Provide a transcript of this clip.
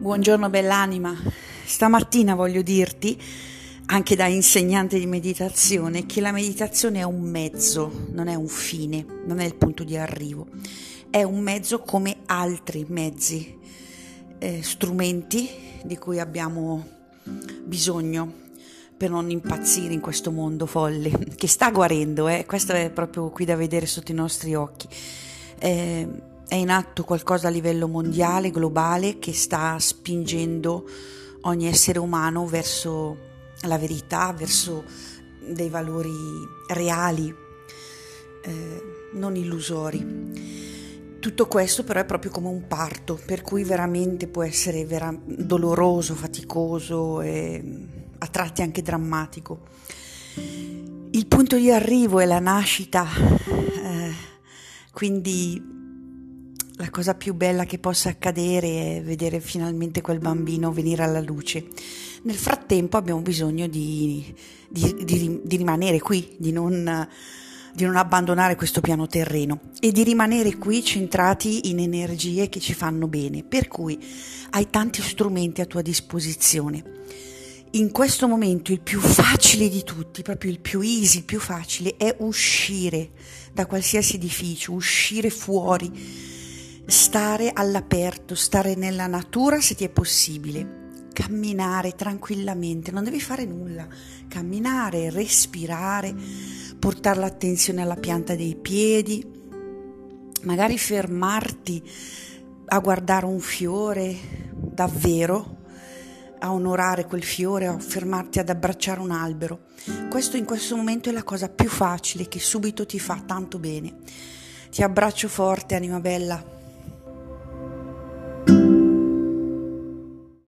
Buongiorno bell'anima, stamattina voglio dirti, anche da insegnante di meditazione, che la meditazione è un mezzo, non è un fine, non è il punto di arrivo, è un mezzo come altri mezzi, eh, strumenti di cui abbiamo bisogno per non impazzire in questo mondo folle, che sta guarendo, eh? questo è proprio qui da vedere sotto i nostri occhi. Eh, è in atto qualcosa a livello mondiale, globale, che sta spingendo ogni essere umano verso la verità, verso dei valori reali, eh, non illusori. Tutto questo però è proprio come un parto, per cui veramente può essere vera- doloroso, faticoso e a tratti anche drammatico. Il punto di arrivo è la nascita, eh, quindi la cosa più bella che possa accadere è vedere finalmente quel bambino venire alla luce. Nel frattempo abbiamo bisogno di, di, di, di rimanere qui, non, di non abbandonare questo piano terreno e di rimanere qui centrati in energie che ci fanno bene. Per cui hai tanti strumenti a tua disposizione. In questo momento il più facile di tutti, proprio il più easy, il più facile, è uscire da qualsiasi edificio, uscire fuori stare all'aperto, stare nella natura se ti è possibile, camminare tranquillamente, non devi fare nulla, camminare, respirare, portare l'attenzione alla pianta dei piedi, magari fermarti a guardare un fiore davvero, a onorare quel fiore, a fermarti ad abbracciare un albero. Questo in questo momento è la cosa più facile che subito ti fa tanto bene. Ti abbraccio forte, anima bella.